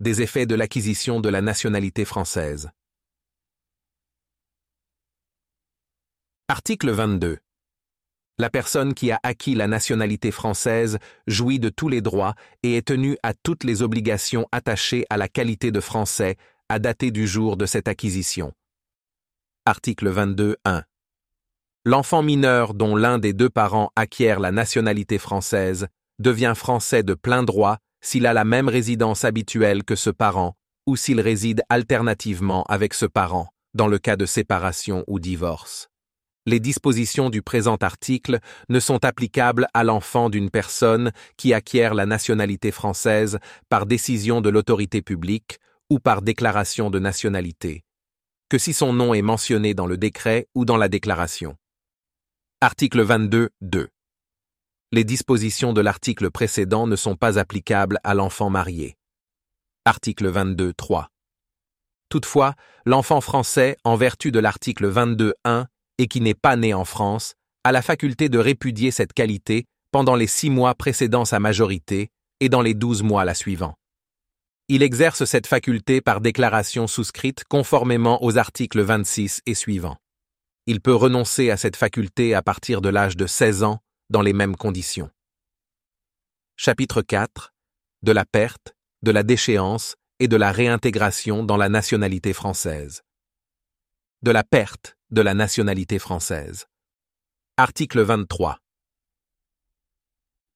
des effets de l'acquisition de la nationalité française. Article 22. La personne qui a acquis la nationalité française jouit de tous les droits et est tenue à toutes les obligations attachées à la qualité de français à dater du jour de cette acquisition. Article 22 1. L'enfant mineur dont l'un des deux parents acquiert la nationalité française devient français de plein droit s'il a la même résidence habituelle que ce parent ou s'il réside alternativement avec ce parent, dans le cas de séparation ou divorce les dispositions du présent article ne sont applicables à l'enfant d'une personne qui acquiert la nationalité française par décision de l'autorité publique ou par déclaration de nationalité, que si son nom est mentionné dans le décret ou dans la déclaration. Article 22 2. Les dispositions de l'article précédent ne sont pas applicables à l'enfant marié. Article 22 3. Toutefois, l'enfant français, en vertu de l'article 22 1, et qui n'est pas né en France, a la faculté de répudier cette qualité pendant les six mois précédant sa majorité et dans les douze mois la suivant. Il exerce cette faculté par déclaration souscrite conformément aux articles 26 et suivants. Il peut renoncer à cette faculté à partir de l'âge de 16 ans dans les mêmes conditions. Chapitre 4 De la perte, de la déchéance et de la réintégration dans la nationalité française. De la perte de la nationalité française. Article 23.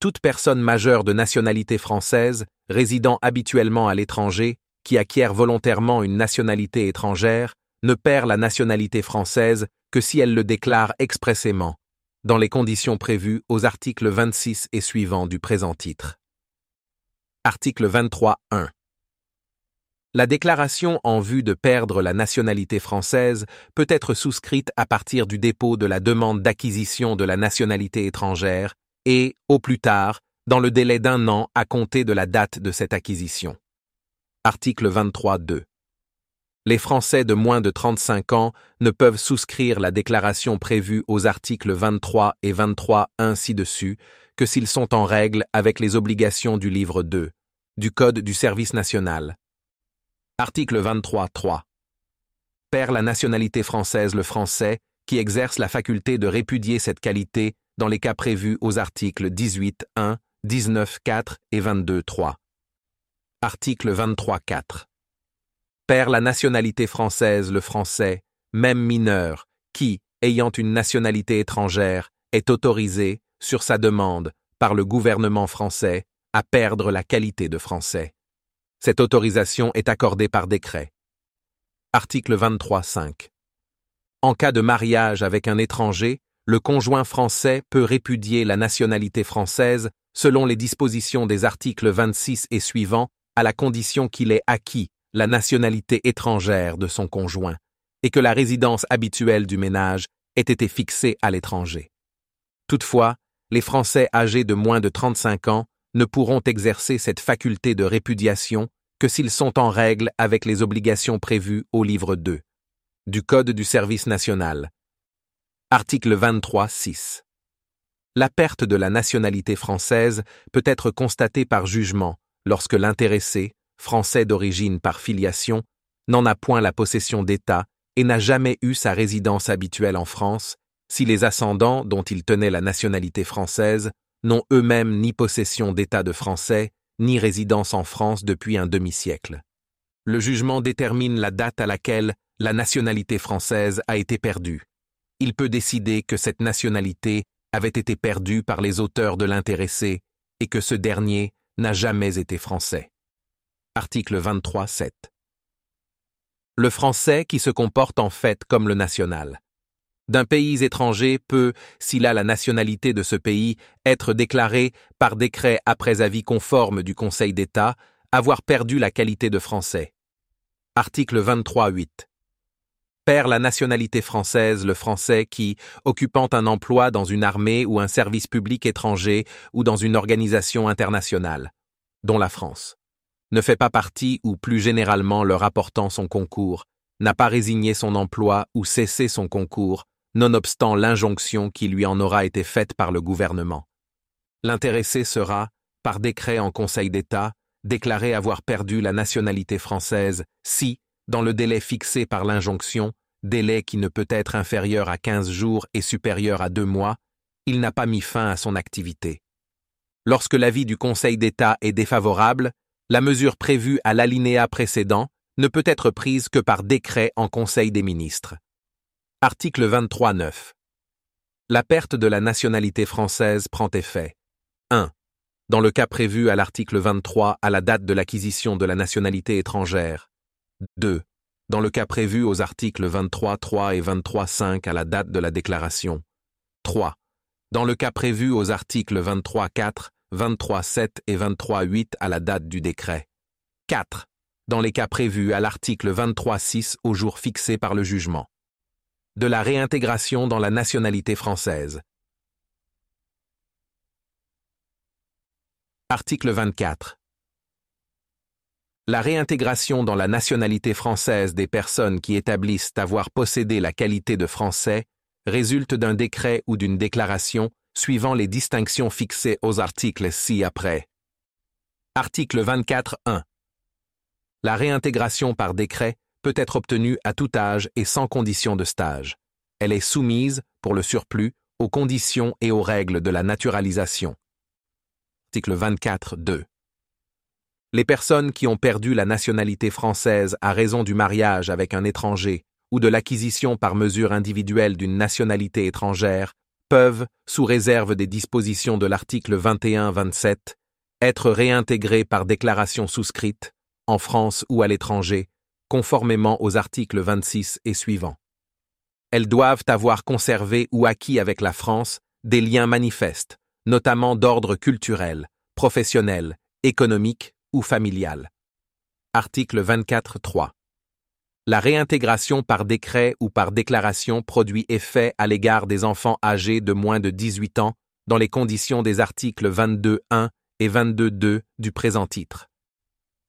Toute personne majeure de nationalité française, résidant habituellement à l'étranger, qui acquiert volontairement une nationalité étrangère, ne perd la nationalité française que si elle le déclare expressément, dans les conditions prévues aux articles 26 et suivants du présent titre. Article 23.1. La déclaration en vue de perdre la nationalité française peut être souscrite à partir du dépôt de la demande d'acquisition de la nationalité étrangère et, au plus tard, dans le délai d'un an à compter de la date de cette acquisition. Article 23.2. Les Français de moins de 35 ans ne peuvent souscrire la déclaration prévue aux articles 23 et 23 ci-dessus que s'ils sont en règle avec les obligations du livre 2 du Code du service national Article 23.3. Perd la nationalité française le français qui exerce la faculté de répudier cette qualité dans les cas prévus aux articles 18.1, 19.4 et 22.3. Article 23.4. Perd la nationalité française le français, même mineur, qui, ayant une nationalité étrangère, est autorisé, sur sa demande, par le gouvernement français, à perdre la qualité de français. Cette autorisation est accordée par décret. Article 23.5. En cas de mariage avec un étranger, le conjoint français peut répudier la nationalité française selon les dispositions des articles 26 et suivants à la condition qu'il ait acquis la nationalité étrangère de son conjoint et que la résidence habituelle du ménage ait été fixée à l'étranger. Toutefois, les Français âgés de moins de 35 ans ne pourront exercer cette faculté de répudiation que s'ils sont en règle avec les obligations prévues au livre 2 du Code du service national. Article 23 6. La perte de la nationalité française peut être constatée par jugement lorsque l'intéressé, français d'origine par filiation, n'en a point la possession d'État et n'a jamais eu sa résidence habituelle en France, si les ascendants dont il tenait la nationalité française n'ont eux-mêmes ni possession d'État de français, ni résidence en France depuis un demi-siècle. Le jugement détermine la date à laquelle la nationalité française a été perdue. Il peut décider que cette nationalité avait été perdue par les auteurs de l'intéressé et que ce dernier n'a jamais été français. Article 23.7 Le français qui se comporte en fait comme le national d'un pays étranger peut, s'il a la nationalité de ce pays, être déclaré, par décret après avis conforme du Conseil d'État, avoir perdu la qualité de français. Article 23.8. Perd la nationalité française le français qui, occupant un emploi dans une armée ou un service public étranger ou dans une organisation internationale, dont la France, ne fait pas partie ou plus généralement leur apportant son concours, n'a pas résigné son emploi ou cessé son concours, nonobstant l'injonction qui lui en aura été faite par le gouvernement. L'intéressé sera, par décret en Conseil d'État, déclarer avoir perdu la nationalité française si, dans le délai fixé par l'injonction, délai qui ne peut être inférieur à 15 jours et supérieur à deux mois, il n'a pas mis fin à son activité. Lorsque l'avis du Conseil d'État est défavorable, la mesure prévue à l'alinéa précédent ne peut être prise que par décret en Conseil des ministres. Article 23.9. La perte de la nationalité française prend effet. 1. Dans le cas prévu à l'article 23 à la date de l'acquisition de la nationalité étrangère. 2. Dans le cas prévu aux articles 23.3 et 23.5 à la date de la déclaration. 3. Dans le cas prévu aux articles 23.4, 23.7 et 23.8 à la date du décret. 4. Dans les cas prévus à l'article 23.6 au jour fixé par le jugement de la réintégration dans la nationalité française. Article 24. La réintégration dans la nationalité française des personnes qui établissent avoir possédé la qualité de français résulte d'un décret ou d'une déclaration suivant les distinctions fixées aux articles ci-après. Article 24.1. La réintégration par décret peut être obtenue à tout âge et sans condition de stage. Elle est soumise, pour le surplus, aux conditions et aux règles de la naturalisation. Article 24.2. Les personnes qui ont perdu la nationalité française à raison du mariage avec un étranger ou de l'acquisition par mesure individuelle d'une nationalité étrangère peuvent, sous réserve des dispositions de l'article 21-27, être réintégrées par déclaration souscrite, en France ou à l'étranger, conformément aux articles 26 et suivants. Elles doivent avoir conservé ou acquis avec la France des liens manifestes, notamment d'ordre culturel, professionnel, économique ou familial. Article 24.3. La réintégration par décret ou par déclaration produit effet à l'égard des enfants âgés de moins de 18 ans dans les conditions des articles 22.1 et 22.2 du présent titre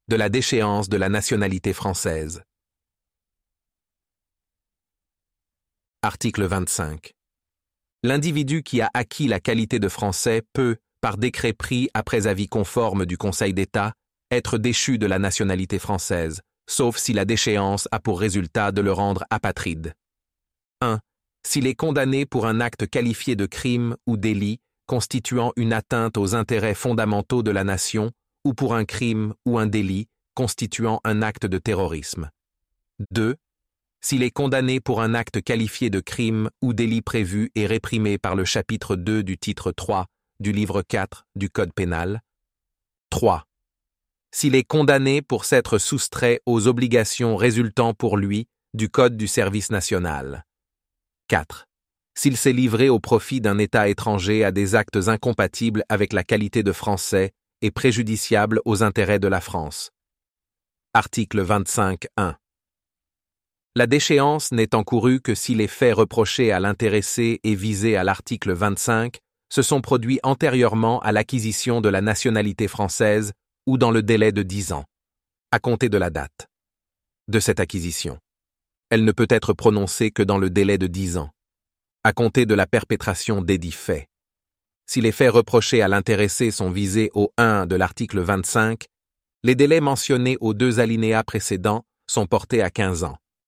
de la déchéance de la nationalité française. Article 25. L'individu qui a acquis la qualité de français peut, par décret pris après avis conforme du Conseil d'État, être déchu de la nationalité française, sauf si la déchéance a pour résultat de le rendre apatride. 1. S'il est condamné pour un acte qualifié de crime ou délit constituant une atteinte aux intérêts fondamentaux de la nation ou pour un crime ou un délit constituant un acte de terrorisme. 2. S'il est condamné pour un acte qualifié de crime ou délit prévu et réprimé par le chapitre 2 du titre 3 du livre 4 du Code pénal. 3. S'il est condamné pour s'être soustrait aux obligations résultant pour lui du Code du service national. 4. S'il s'est livré au profit d'un État étranger à des actes incompatibles avec la qualité de Français et préjudiciable aux intérêts de la France. Article 25.1. La déchéance n'est encourue que si les faits reprochés à l'intéressé et visés à l'article 25 se sont produits antérieurement à l'acquisition de la nationalité française ou dans le délai de dix ans, à compter de la date de cette acquisition. Elle ne peut être prononcée que dans le délai de dix ans, à compter de la perpétration d'édits faits. Si les faits reprochés à l'intéressé sont visés au 1 de l'article 25, les délais mentionnés aux deux alinéas précédents sont portés à 15 ans.